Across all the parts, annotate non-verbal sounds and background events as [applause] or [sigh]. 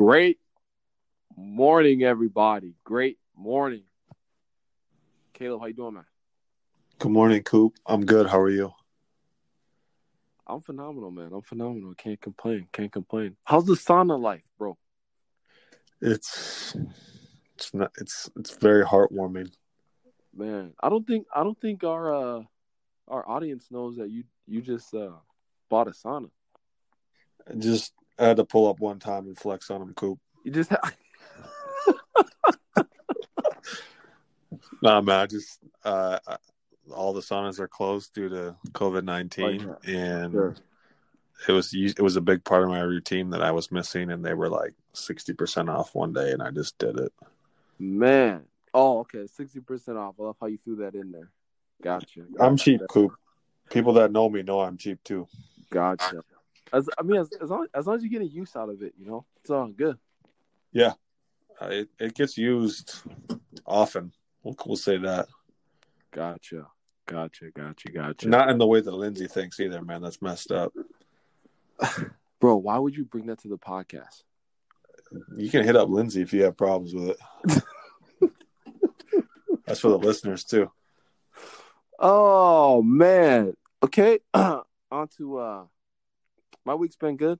Great morning, everybody. Great morning. Caleb, how you doing, man? Good morning, Coop. I'm good. How are you? I'm phenomenal, man. I'm phenomenal. Can't complain. Can't complain. How's the sauna life, bro? It's it's not it's it's very heartwarming. Man, I don't think I don't think our uh our audience knows that you you just uh bought a sauna. Just I had to pull up one time and flex on him, Coop. You just ha- [laughs] Nah, man. I just uh, all the saunas are closed due to COVID nineteen, Oh, and Sure. it was it was a big part of my routine that I was missing, and they were like sixty percent off one day, and I just did it. man. Oh, okay. Sixty percent off. I love how you threw that in there. Gotcha. I'm cheap, Coop. People that know me know I'm cheap too. Gotcha. As I mean, as, as long as long as you're getting use out of it, you know, it's all good. Uh, it, it gets used often. We'll, we'll say that. Gotcha. Gotcha. Gotcha. Gotcha. Not in the way that Lindsay thinks either, man. That's messed up. [laughs] Bro, why would you bring that to the podcast? You can hit up Lindsay if you have problems with it. [laughs] That's for the listeners too. Oh man. Okay. [clears throat] On to uh my week's been good.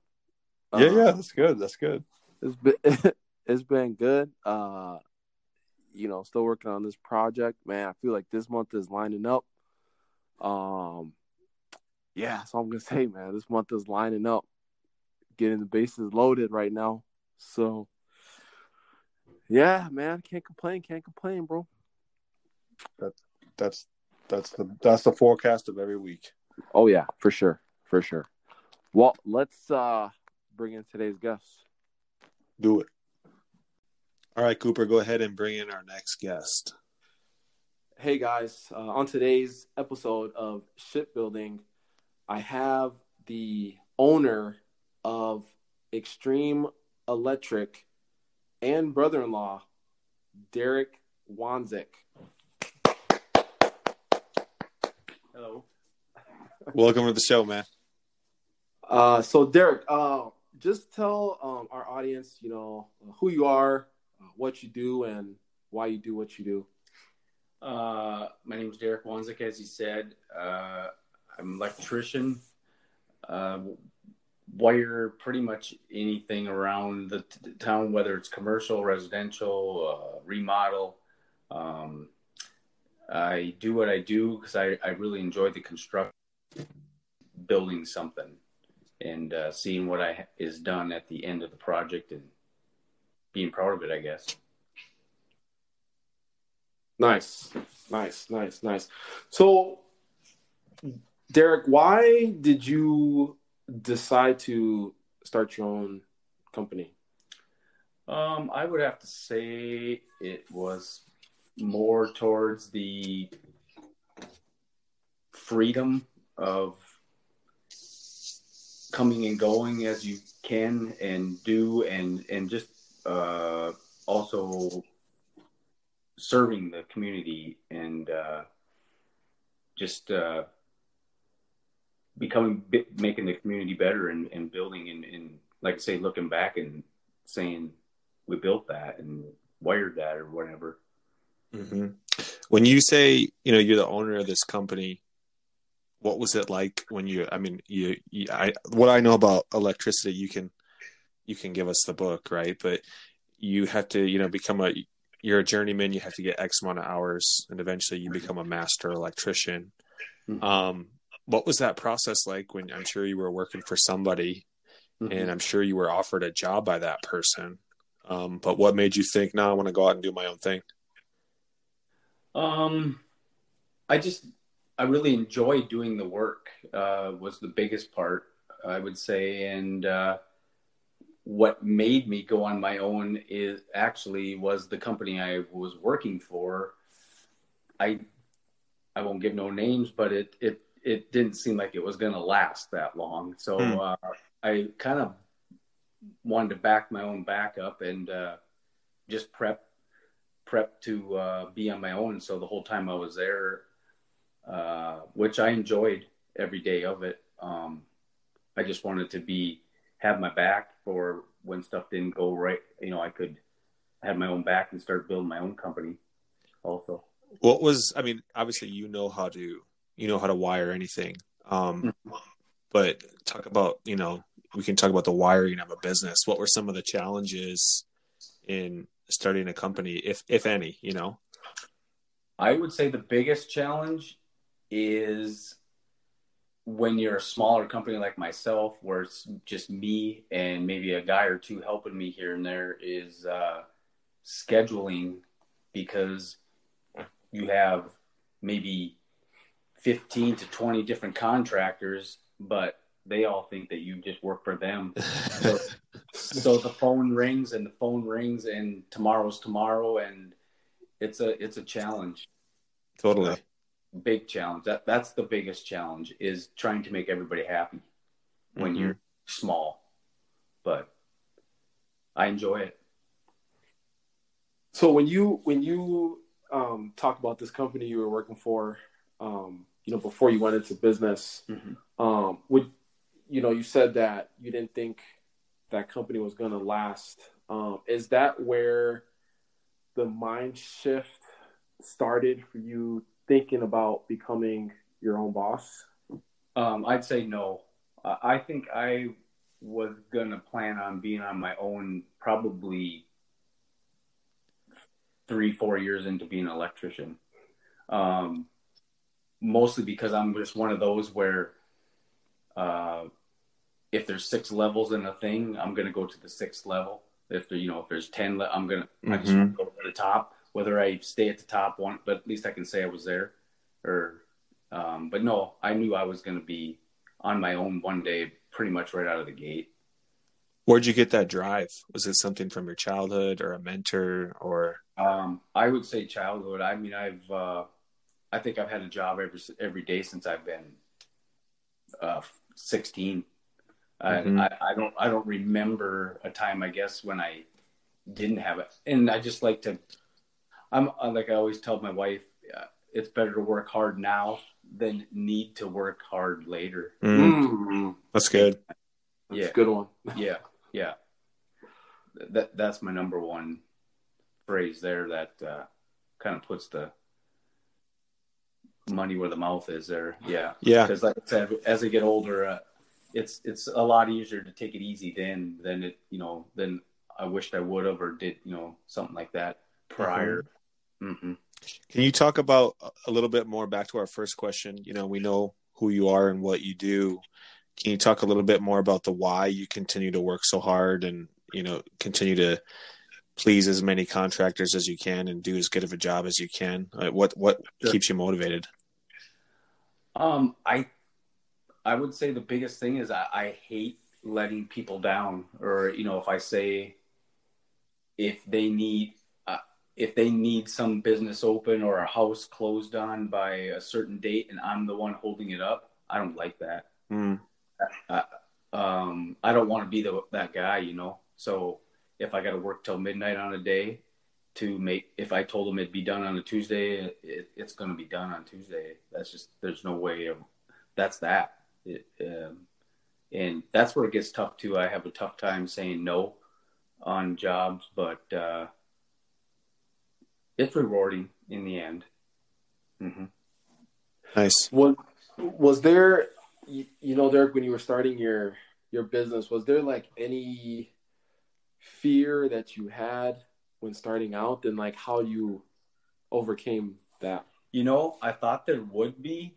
yeah, Uh, yeah, that's good. That's good. It's been [laughs] it's been good. Uh you know, still working on this project. Man, I feel like this month is lining up. Um yeah, that's all I'm gonna [laughs] say, man. This month is lining up. Getting the bases loaded right now. So yeah, man, can't complain, can't complain, bro. That's that's the that's the forecast of every week. Oh yeah, for sure, for sure. Well, let's uh bring in today's guest. Do it. All right, Cooper, go ahead and bring in our next guest. Hey guys, uh, on today's episode of Shipbuilding, I have the owner of Extreme Electric and brother-in-law, Derek Wanzik. Hello. Welcome to the show, man. Uh, so Derek, uh, just tell um, our audience, you know, who you are, uh, what you do, and why you do what you do. Uh, my name is Derek Wanzik, as you said. Uh, I'm an electrician. Uh, wire pretty much anything around the t- town, whether it's commercial, residential, uh, remodel. Um, I do what I do because I, I really enjoy the construction, building something, and uh, seeing what I is done at the end of the project and being proud of it. I guess. Nice, nice, nice, nice. So, Derek, why did you decide to start your own company? Um, I would have to say it was more towards the freedom of coming and going as you can and do and and just uh, also serving the community and uh, just uh, becoming making the community better and, and building and, and like I say looking back and saying we built that and wired that or whatever Mm-hmm. When you say you know you're the owner of this company, what was it like when you? I mean, you, you I what I know about electricity, you can you can give us the book, right? But you have to you know become a you're a journeyman. You have to get X amount of hours, and eventually you become a master electrician. Mhm. Um, what was that process like when I'm sure you were working for somebody and I'm sure you were offered a job by that person. Um, but what made you think, no, I want to go out and do my own thing? Um, I just I really enjoy doing the work. Uh, was the biggest part I would say, and uh, what made me go on my own is actually was the company I was working for. I I won't give no names, but it it it didn't seem like it was going to last that long. So Hmm. uh, I kind of wanted to back my own back up and uh, just prep prep to uh, be on my own. So the whole time I was there, uh, which I enjoyed every day of it. Um, I just wanted to be have my back for when stuff didn't go right, you know, I could have my own back and start building my own company. Also, what was? I mean, obviously, you know how to you know how to wire anything, um, mm-hmm. but talk about you know we can talk about the wiring of a business. What were some of the challenges in starting a company, if if any? You know, I would say the biggest challenge is when you're a smaller company like myself, where it's just me and maybe a guy or two helping me here and there, is uh, scheduling because you have maybe 15 to 20 different contractors, but they all think that you just work for them. [laughs] so, so the phone rings and the phone rings and tomorrow's tomorrow and it's a it's a challenge. Totally big challenge. That that's the biggest challenge is trying to make everybody happy when mm-hmm. you're small. But I enjoy it. So when you when you um, talk about this company you were working for, um, you know, before you went into business, mm-hmm. um, would you know you said that you didn't think that company was going to last. Um, is that where the mind shift started for you thinking about becoming your own boss? Um, I'd say no. Uh, I think I was gonna plan on being on my own probably three, four years into being an electrician. Um, mostly because I'm just one of those where uh, if there's six levels in a thing, I'm gonna go to the sixth level. If there, you know, if there's ten, le- I'm gonna mm-hmm. I just mm-hmm. go to the top whether I stay at the top one, but at least I can say I was there. Or, um, but no, I knew I was going to be on my own one day, pretty much right out of the gate. Where'd you get that drive? Was it something from your childhood or a mentor or? Um, I would say childhood. I mean, I've, uh, I think I've had a job every every day since I've been uh, 16. Mm-hmm. I, I don't I don't remember a time I guess when I didn't have it, and I just like to I'm uh, like I always tell my wife, uh, it's better to work hard now than need to work hard later. Mm. That's good. That's yeah. a good one. [laughs] yeah, yeah. That that's my number one phrase there. That uh, kind of puts the money where the mouth is. There, yeah, yeah. Because like I said, as I get older, uh, it's it's a lot easier to take it easy then than it you know than I wished I would have or did you know something like that prior. Mm-hmm. Mm-hmm. Can you talk about a little bit more back to our first question? You know, we know who you are and what you do. Can you talk a little bit more about the why you continue to work so hard and you know continue to please as many contractors as you can and do as good of a job as you can? What what sure. keeps you motivated? Um, I I would say the biggest thing is I, I hate letting people down, or you know, if I say if they need if they need some business open or a house closed on by a certain date and I'm the one holding it up, I don't like that. Mm. I, um, I don't want to be the, that guy, you know? So if I got to work till midnight on a day to make, if I told them it'd be done on a Tuesday, it, it's going to be done on Tuesday. That's just, there's no way of, that's that. It, um, and that's where it gets tough too. I have a tough time saying no on jobs, but, uh, it's rewarding in the end. Mm-hmm. Nice. Was was there, you, you know, Derek, when you were starting your your business, was there like any fear that you had when starting out, and like how you overcame that? You know, I thought there would be,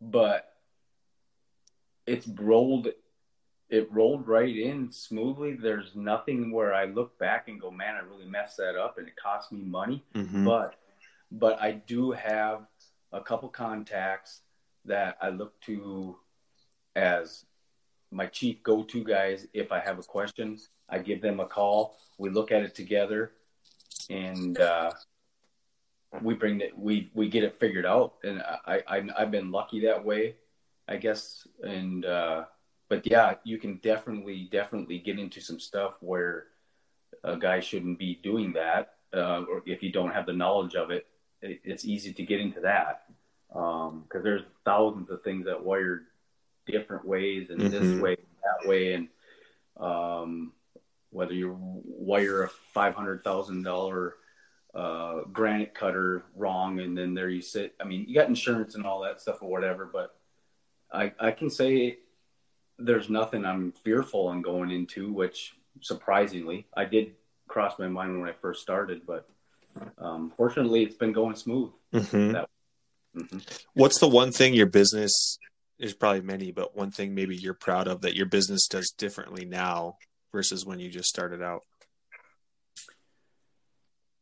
but it's rolled it rolled right in smoothly. There's nothing where I look back and go, man, I really messed that up and it cost me money. Mm-hmm. But but I do have a couple contacts that I look to as my chief go-to guys if I have a question. I give them a call. We look at it together, and uh, we bring it. We we get it figured out. And I, I I've been lucky that way, I guess. And uh, but yeah, you can definitely definitely get into some stuff where a guy shouldn't be doing that, uh, or if you don't have the knowledge of it, it it's easy to get into that because um, there's thousands of things that wired different ways and mm-hmm. this way, that way, and um, whether you wire a five hundred thousand dollar uh, granite cutter wrong, and then there you sit. I mean, you got insurance and all that stuff or whatever, but I I can say there's nothing I'm fearful on going into, which surprisingly I did cross my mind when I first started, but um, fortunately it's been going smooth. Mhm. That- Mhm. What's the one thing your business? There's probably many, but one thing maybe you're proud of that your business does differently now versus when you just started out.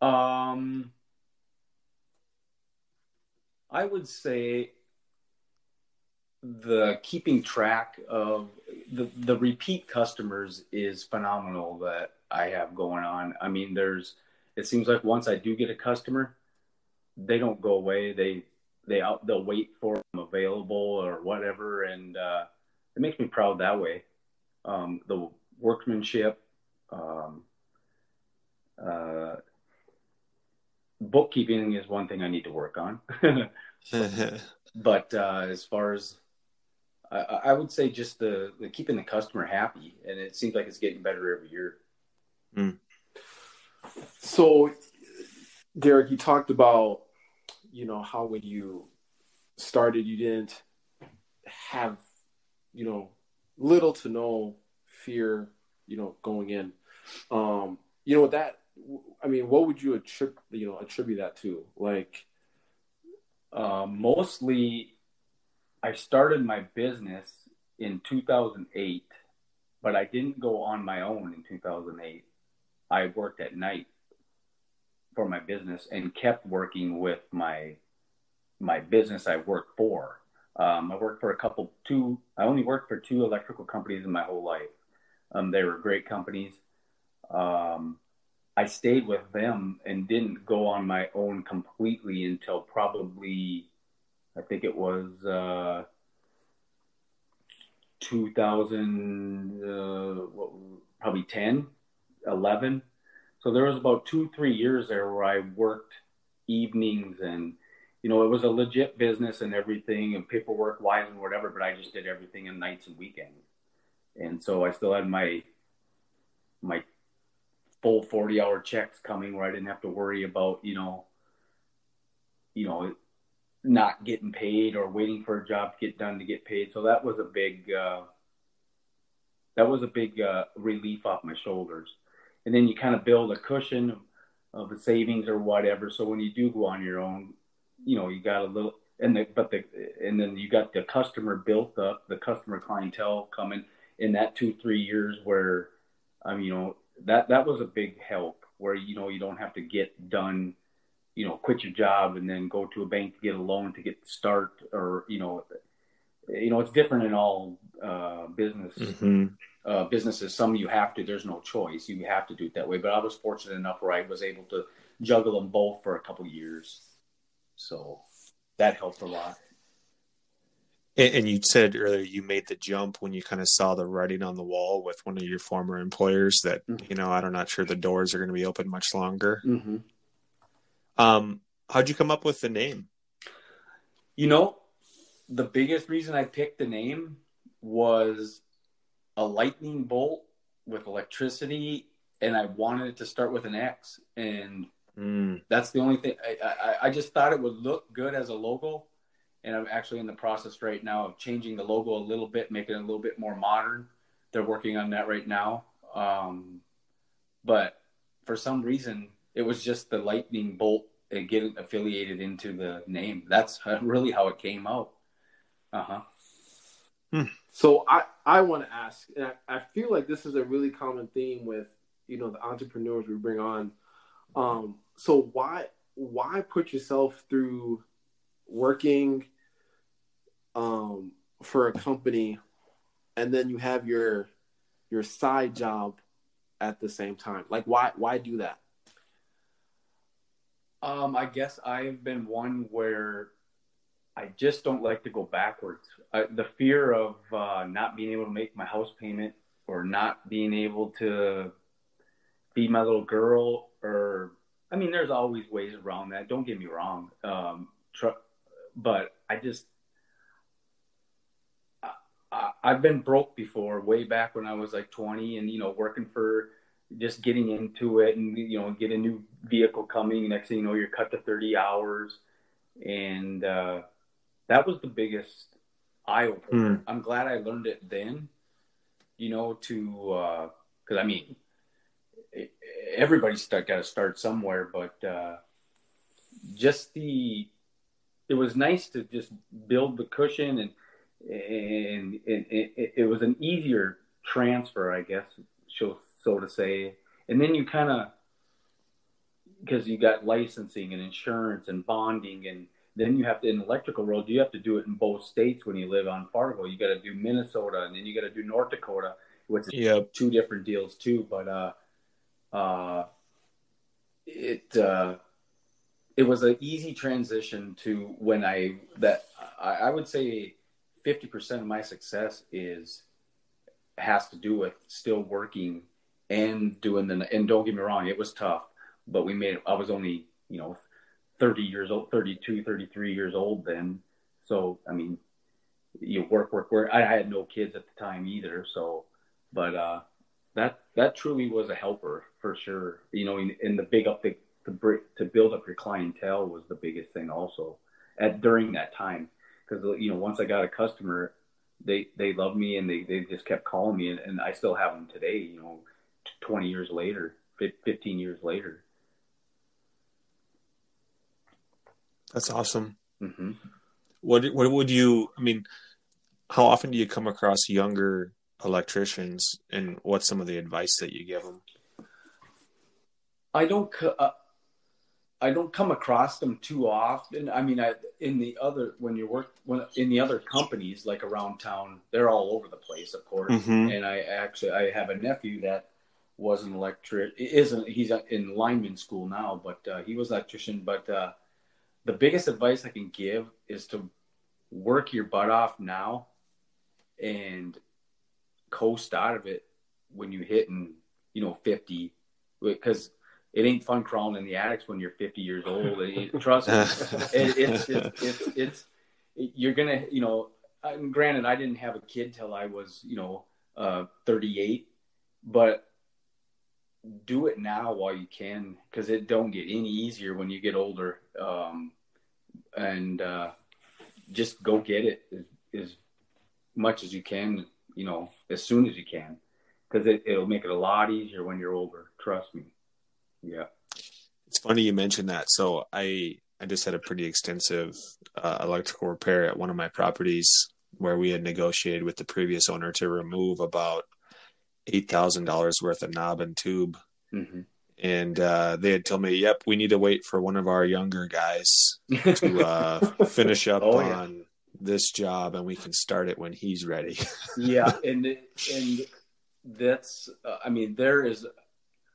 Um, I would say the keeping track of the the repeat customers is phenomenal that I have going on. I mean, there's it seems like once I do get a customer, they don't go away. They they out they'll wait for them available or whatever, and uh, it makes me proud that way. Um, the workmanship. Um, uh, bookkeeping is one thing I need to work on. [laughs] [laughs] but uh, as far as I, I would say, just the, the keeping the customer happy, and it seems like it's getting better every year. So, Derek, you talked about, you know, how when you started, you didn't have, you know, little to no fear, you know, going in. Um, you know, that, I mean, what would you attribute, you know, attribute that to? Like, Uh, mostly, I started my business in 2008, but I didn't go on my own in 2008. I worked at night for my business and kept working with my my business I worked for. Um, I worked for a couple two. I only worked for two electrical companies in my whole life. Um, they were great companies. Um, I stayed with them and didn't go on my own completely until probably, I think it was uh, 2000, uh, what, probably 10, 11. So there was about two, three years there where I worked evenings and, you know, it was a legit business and everything and paperwork wise and whatever, but I just did everything in nights and weekends. And so I still had my, my full 40 hour checks coming where I didn't have to worry about, you know, you know, not getting paid or waiting for a job to get done to get paid. So that was a big, uh, that was a big uh, relief off my shoulders. And then you kind of build a cushion of, a savings or whatever. So when you do go on your own, you know, you got a little, and the, but the, and then you got the customer built up, the customer clientele coming in that two, three years where, I um, you know, that, that was a big help where, you know, you don't have to get done, you know, quit your job and then go to a bank to get a loan to get start or, you know, you know, it's different in all uh, business hmm uh, businesses. Some you have to. There's no choice. You have to do it that way. But I was fortunate enough where I was able to juggle them both for a couple years, so that helped a lot. And, and you said earlier you made the jump when you kind of saw the writing on the wall with one of your former employers that Mhm. you know I'm not sure the doors are going to be open much longer. Mm-hmm. Um, how'd you come up with the name? You know, the biggest reason I picked the name was a lightning bolt with electricity, and I wanted it to start with an X, and Mm, that's the only thing. I, I, I just thought it would look good as a logo, and I'm actually in the process right now of changing the logo a little bit, making it a little bit more modern. They're working on that right now. Um, but for some reason, it was just the lightning bolt and getting affiliated into the name. That's [laughs] really how it came out. Uh huh. So I, I want to ask, and I, I feel like this is a really common theme with you know the entrepreneurs we bring on. Um, so why why put yourself through working um, for a company, and then you have your your side job at the same time? Like why why do that? Um, I guess I've been one where I just don't like to go backwards. I, the fear of uh, not being able to make my house payment or not being able to feed my little girl, or I mean, there's always ways around that. Don't get me wrong. Um, tr- but I just I, I've been broke before, way back when I was like 20, and you know, working for just getting into it and you know get a new vehicle coming. Next thing you know you're cut to 30 hours. And uh, that was the biggest eye opener Hmm. i'm glad i learned it then you know to because i mean everybody's got to start somewhere but uh, just the it was nice to just build the cushion and and it, it, it was an easier transfer i guess so, so to say and then you kind of because you got licensing and insurance and bonding and then you have to in electrical world you have to do it in both states when you live on fargo you got to do minnesota and then you got to do north dakota which is Yep. two different deals too but uh uh it uh it was an easy transition to when i that i, I would say 50% of my success is has to do with still working and doing the and don't get me wrong it was tough but we made i was only you know 30 years old 32 33 years old then. So i mean you work work work. I, I had no kids at the time either so but uh that that truly was a helper for sure. You know in, in the big up the, the br- to build up your clientele was the biggest thing also at during that time. Because you know once i got a customer they they loved me and they, they just kept calling me and, and i still have them today you know 20 years later 15 years later That's awesome. hmm What what would you? I mean, how often do you come across younger electricians, and what's some of the advice that you give them? I don't uh, I don't come across them too often. I mean, I in the other when you work when in the other companies like around town, they're all over the place, of course. Mhm. And I actually I have a nephew that was an electric isn't he's in lineman school now, but uh, he was an electrician. But uh, the biggest advice I can give is to work your butt off now and coast out of it when you hit and you know 50 because it ain't fun crawling in the attics when you're 50 years old It- trust me [laughs] it, it's, it's it's it's you're gonna you know granted i didn't have a kid till i was you know uh 38 but do it now while you can because it don't get any easier when you get older. Um and uh just go get it as, as much as you can you know as soon as you can. Because it, it'll make it a lot easier when you're older trust me. Yeah. It's funny you mentioned that. So I I just had a pretty extensive uh, electrical repair at one of my properties where we had negotiated with the previous owner to remove about eight thousand dollars worth of knob and tube, hmm and uh, they had told me, "Yep, we need to wait for one of our younger guys to [laughs] uh, finish up Oh, yeah. on this job, and we can start it when he's ready." [laughs] yeah and and that's uh, i mean there is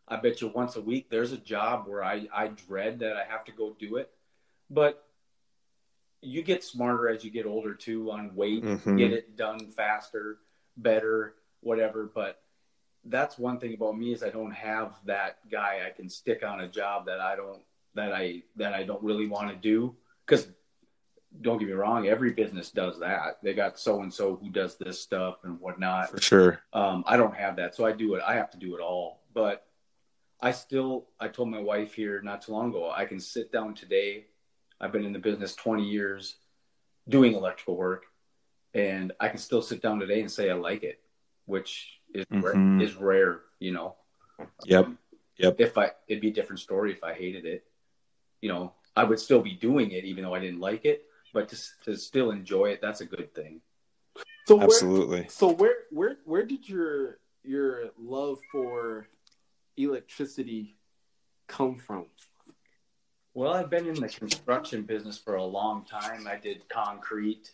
i bet you once a week there's a job where i i dread that i have to go do it but you get smarter as you get older too on weight Mhm. get it done faster better whatever but that's one thing about me is i don't have that guy i can stick on a job that i don't that i that i don't really want to do because don't get me wrong every business does that they got so and so who does this stuff and whatnot For sure. um, I don't have that, so I do it. I have to do it all. But I still, I told my wife here not too long ago, I can sit down today. I've been in the business 20 years doing electrical work, and I can still sit down today and say I like it, which is Mhm. rare, is rare, you know. Yep. Um, Yep. If I, it'd be a different story if I hated it. You know, I would still be doing it even though I didn't like it. But to, to still enjoy it, that's a good thing. So where, Absolutely. so where where where did your your love for electricity come from? Well, I've been in the construction business for a long time. I did concrete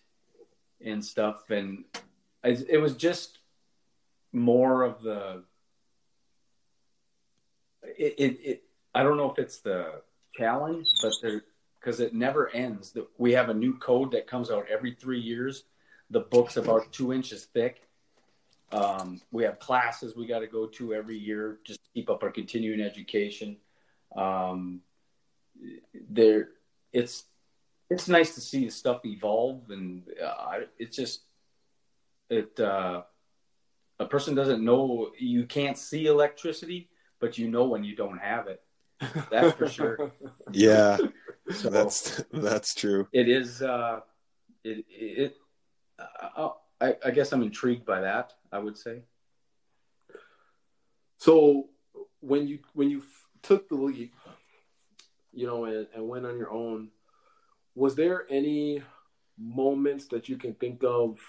and stuff, and I, it was just more of the. It, it, it I don't know if it's the challenge, but there because it never ends. We have a new code that comes out every three years. The book's about two inches thick. Um, we have classes we got to go to every year just to keep up our continuing education. Um, there it's it's nice to see the stuff evolve and uh, it's just it uh, a person doesn't know you can't see electricity but you know when you don't have it. That's for sure. [laughs] Yeah, So that's that's true. it is. Uh, it it. Uh, I I guess I'm intrigued by that. I would say. So when you when you f- took the leap, you know, and, and went on your own, was there any moments that you can think of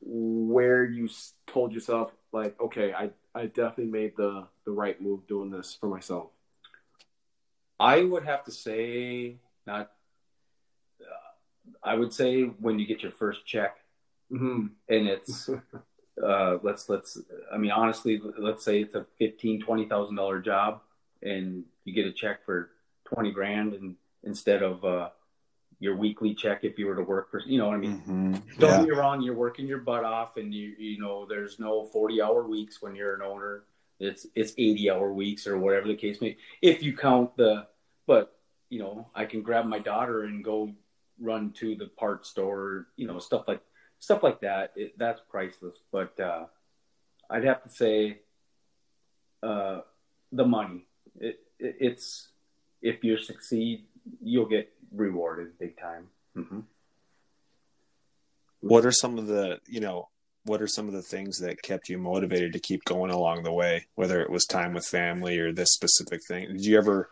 where you told yourself like, okay, I I definitely made the the right move doing this for myself? I would have to say not. Uh, I would say when you get your first check, Mm-hmm. and it's [laughs] uh, let's let's. I mean, honestly, let's say it's a fifteen twenty thousand dollar job, and you get a check for twenty grand, and instead of uh, your weekly check if you were to work for, you know, what I mean, Mhm. don't Yeah. get me wrong, you're working your butt off, and you you know, there's no forty hour weeks when you're an owner. It's it's eighty hour weeks or whatever the case may. If you count the, but you know, I can grab my daughter and go run to the parts store, you know, stuff like stuff like that. It, that's priceless. But uh, I'd have to say, uh, the money. It, it, it's if you succeed, you'll get rewarded big time. hmm What are some of the you know what are some of the things that kept you motivated to keep going along the way? Whether it was time with family or this specific thing. Did you ever?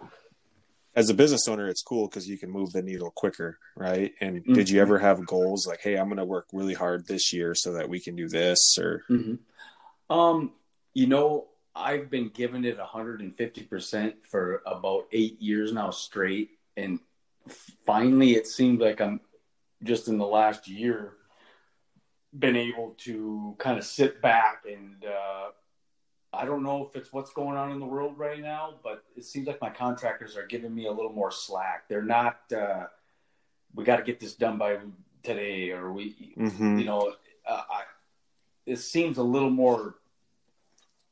As a business owner, it's cool because you can move the needle quicker, right? And did you ever have goals like, "Hey, I'm going to work really hard this year so that we can do this"? Or hmm Um, you know, I've been giving it 150% for about eight years now straight. And finally, it seems like I'm just in the last year been able to kind of sit back and, uh, I don't know if it's what's going on in the world right now, but it seems like my contractors are giving me a little more slack. They're not, uh, we got to get this done by today, or we, Mhm. you know, uh, I, it seems a little more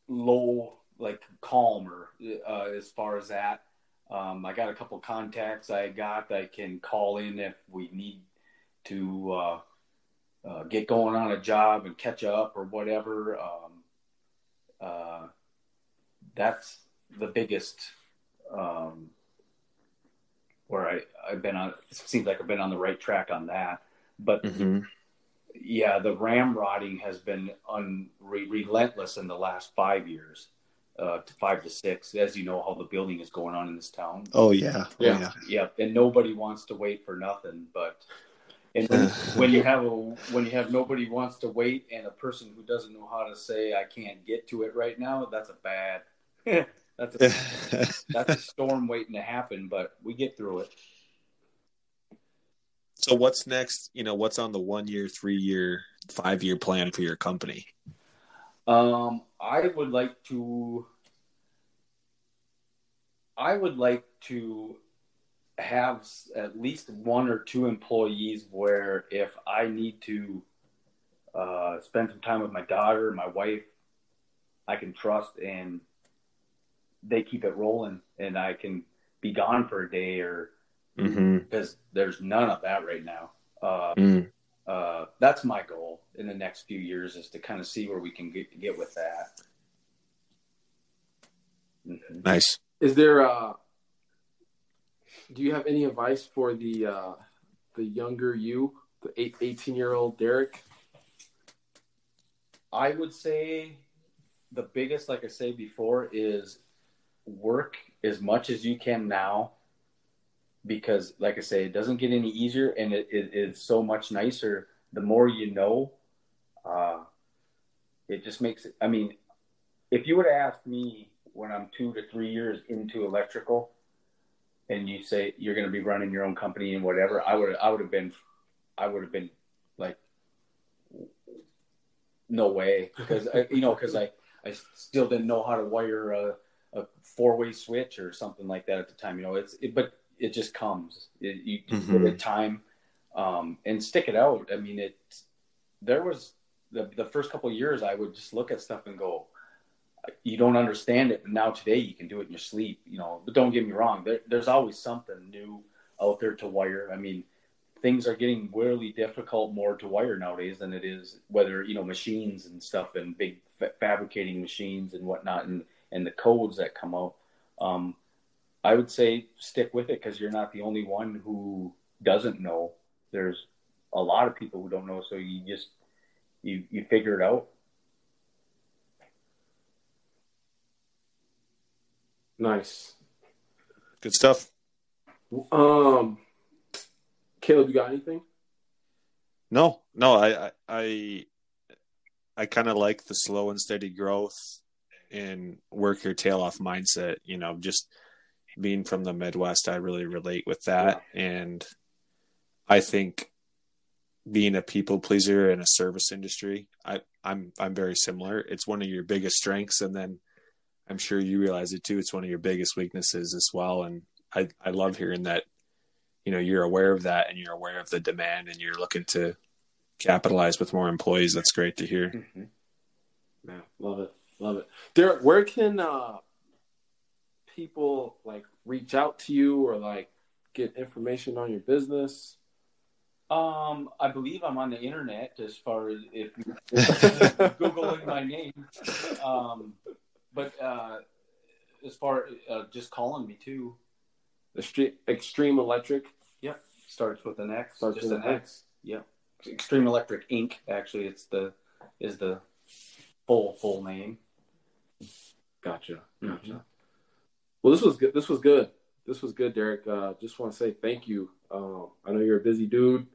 low, like calmer uh, as far as that. Um, I got a couple contacts I got that I can call in if we need to uh, uh, get going on a job and catch up or whatever. Um, uh, that's the biggest um, where I, I've been on. It seems like I've been on the right track on that. But Mhm. yeah, the ramrodding has been un, re, relentless in the last five years, uh, to five to six. As you know, how the building is going on in this town. oh yeah, oh, Yeah. yeah. Yeah, and nobody wants to wait for nothing. But and when, [laughs] when you have a when you have nobody wants to wait and a person who doesn't know how to say I can't get to it right now, that's a bad. [laughs] that's a, [laughs] that's a storm waiting to happen. But we get through it. so what's next? You know, what's on the one year, three year, five year plan for your company? Um, I would like to. I would like to have at least one or two employees where if I need to uh, spend some time with my daughter, my wife, I can trust and they keep it rolling, and I can be gone for a day or Mm-hmm. because there's none of that right now. Uh, Mm. uh, that's my goal in the next few years is to kind of see where we can get, get with that. Mhm. Nice. Is there uh do you have any advice for the uh the younger you, the eight, 18 year old Derek? I would say the biggest, like I said before, is work as much as you can now because, like I say, it doesn't get any easier and it, it is so much nicer the more you know. Uh, it just makes it, I mean, if you would have asked me when I'm two to three years into electrical and you say you're going to be running your own company and whatever, I would, I would have been, I would have been like, no way because you know because I I still didn't know how to wire a, a four way switch or something like that at the time. You know, it's it, but it just comes. It, you just give it time um, and stick it out. I mean, it. There was the the first couple of years I would just look at stuff and go, you don't understand it, but now today you can do it in your sleep. You know, but don't get me wrong. There, there's always something new out there to wire. I mean, things are getting really difficult more to wire nowadays than it is whether you know machines and stuff and big fa- fabricating machines and whatnot and and the codes that come out. Um, I would say stick with it because you're not the only one who doesn't know. There's a lot of people who don't know, so you just you you figure it out. Nice. Good stuff. Um, Caleb, you got anything? No, no, I, I, I, I kind of like the slow and steady growth and work your tail off mindset. You know, just being from the Midwest, I really relate with that, and I think being a people pleaser in a service industry, I, I'm I'm very similar. It's one of your biggest strengths, and then I'm sure you realize it too. It's one of your biggest weaknesses as well. And I I love hearing that. You know, you're aware of that, and you're aware of the demand, and you're looking to capitalize with more employees. That's great to hear. Mm-hmm. Yeah, love it, love it. Derek, where can uh, people like reach out to you or like get information on your business? Um, I believe I'm on the internet as far as if [laughs] googling my name. Um, but uh, as far uh, just calling me too. Extreme, Extreme Electric. Yep, starts with an X. Starts just with an an X. Yep, Extreme Electric Inc. Actually, it's the is the full full name. Gotcha. Gotcha. Mhm. Well, this was good. This was good. This was good, Derek. Uh, just want to say thank you. Um, I know you're a busy dude,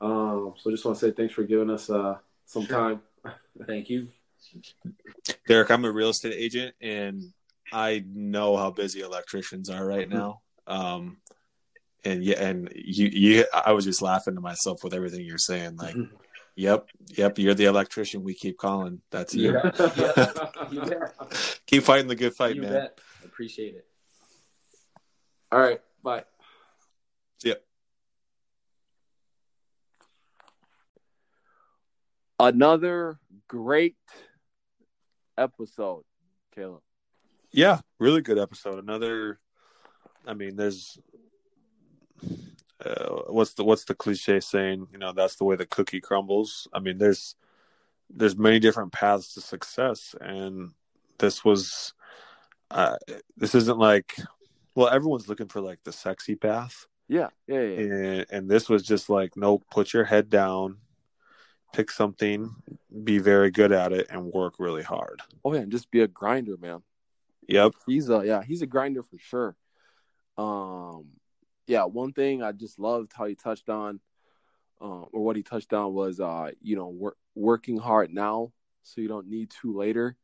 um, so just want to say thanks for giving us uh, some Sure. time. Thank you. Derek, I'm a real estate agent, and I know how busy electricians are right now. Um, and yeah, and you, you, I was just laughing to myself with everything you're saying. Like, yep, yep, you're the electrician we keep calling. That's you. Yeah. [laughs] yeah. [laughs] Keep fighting the good fight, you man. bet. Appreciate it. All right. Bye. See ya. Another great episode, Caleb. Yeah, really good episode. Another, I mean, there's uh, what's the what's the cliche saying? You know, that's the way the cookie crumbles. I mean, there's there's many different paths to success, and this was uh, this isn't like well, everyone's looking for like the sexy path, Yeah. Yeah. Yeah. and and this was just like no, put your head down, pick something, be very good at it, and work really hard. Oh yeah, and just be a grinder, man. Yep. He's a yeah, he's a grinder for sure. Um, yeah, one thing I just loved how he touched on, um, or what he touched on was uh, you know, work working hard now so you don't need to later.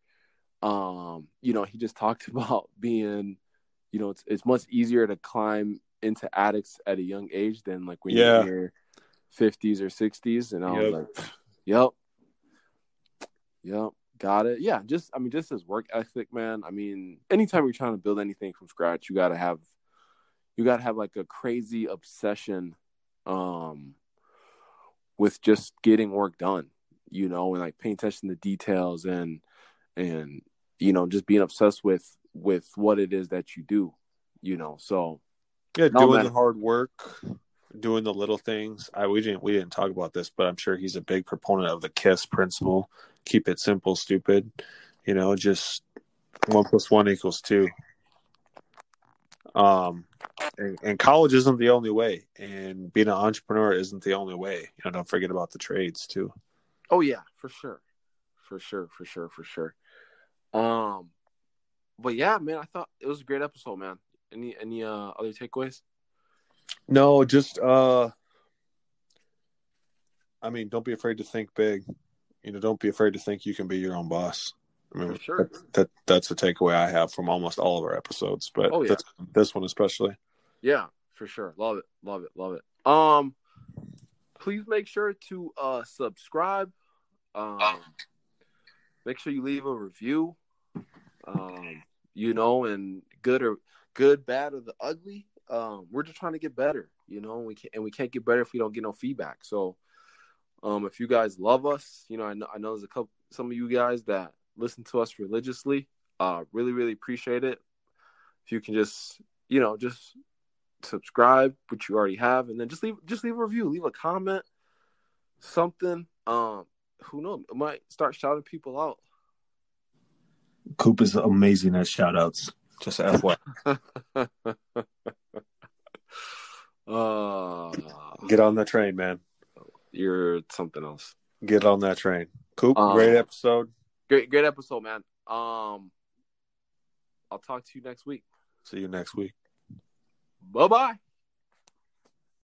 Um, you know, he just talked [laughs] about being, you know, it's it's much easier to climb into addicts at a young age than like when Yeah. you're in your fifties or sixties. And I was like, Yep. Yep. Got it. Yeah, just I mean, just his work ethic, man. I mean, anytime you're trying to build anything from scratch, you gotta have you gotta have like a crazy obsession um with just getting work done, you know, and like paying attention to details and and you know, just being obsessed with with what it is that you do, you know. So Yeah, doing man. the hard work, doing the little things. I we didn't we didn't talk about this, but I'm sure he's a big proponent of the KISS principle. Keep it simple, stupid. You know, just one plus one equals two. Um, and, and college isn't the only way, and being an entrepreneur isn't the only way. You know, don't forget about the trades too. Oh yeah, for sure, for sure, for sure, for sure. Um, but yeah, man, I thought it was a great episode, man. Any any uh other takeaways? No, just uh, I mean, don't be afraid to think big. You know, don't be afraid to think you can be your own boss. I mean, sure. that, that that's a takeaway I have from almost all of our episodes, but Oh, yeah. this, this one especially. Yeah, for sure. Love it, love it, love it. Um, please make sure to uh subscribe. Um, make sure you leave a review. Um, you know, and good or good, bad or the ugly. Um, we're just trying to get better, you know, and we can't and we can't get better if we don't get no feedback. So, um, if you guys love us, you know, I know I know there's a couple some of you guys that listen to us religiously. Uh, really, really appreciate it. If you can just, you know, just subscribe, which you already have, and then just leave just leave a review, leave a comment, something. Um, who knows? It might start shouting people out. Coop is amazing at shout outs. Just FY. [laughs] uh, Get on the train, man. you're something else. Get on that train. Coop, Um, great episode. Great, great episode, man. Um, I'll talk to you next week. See you next week. Bye bye.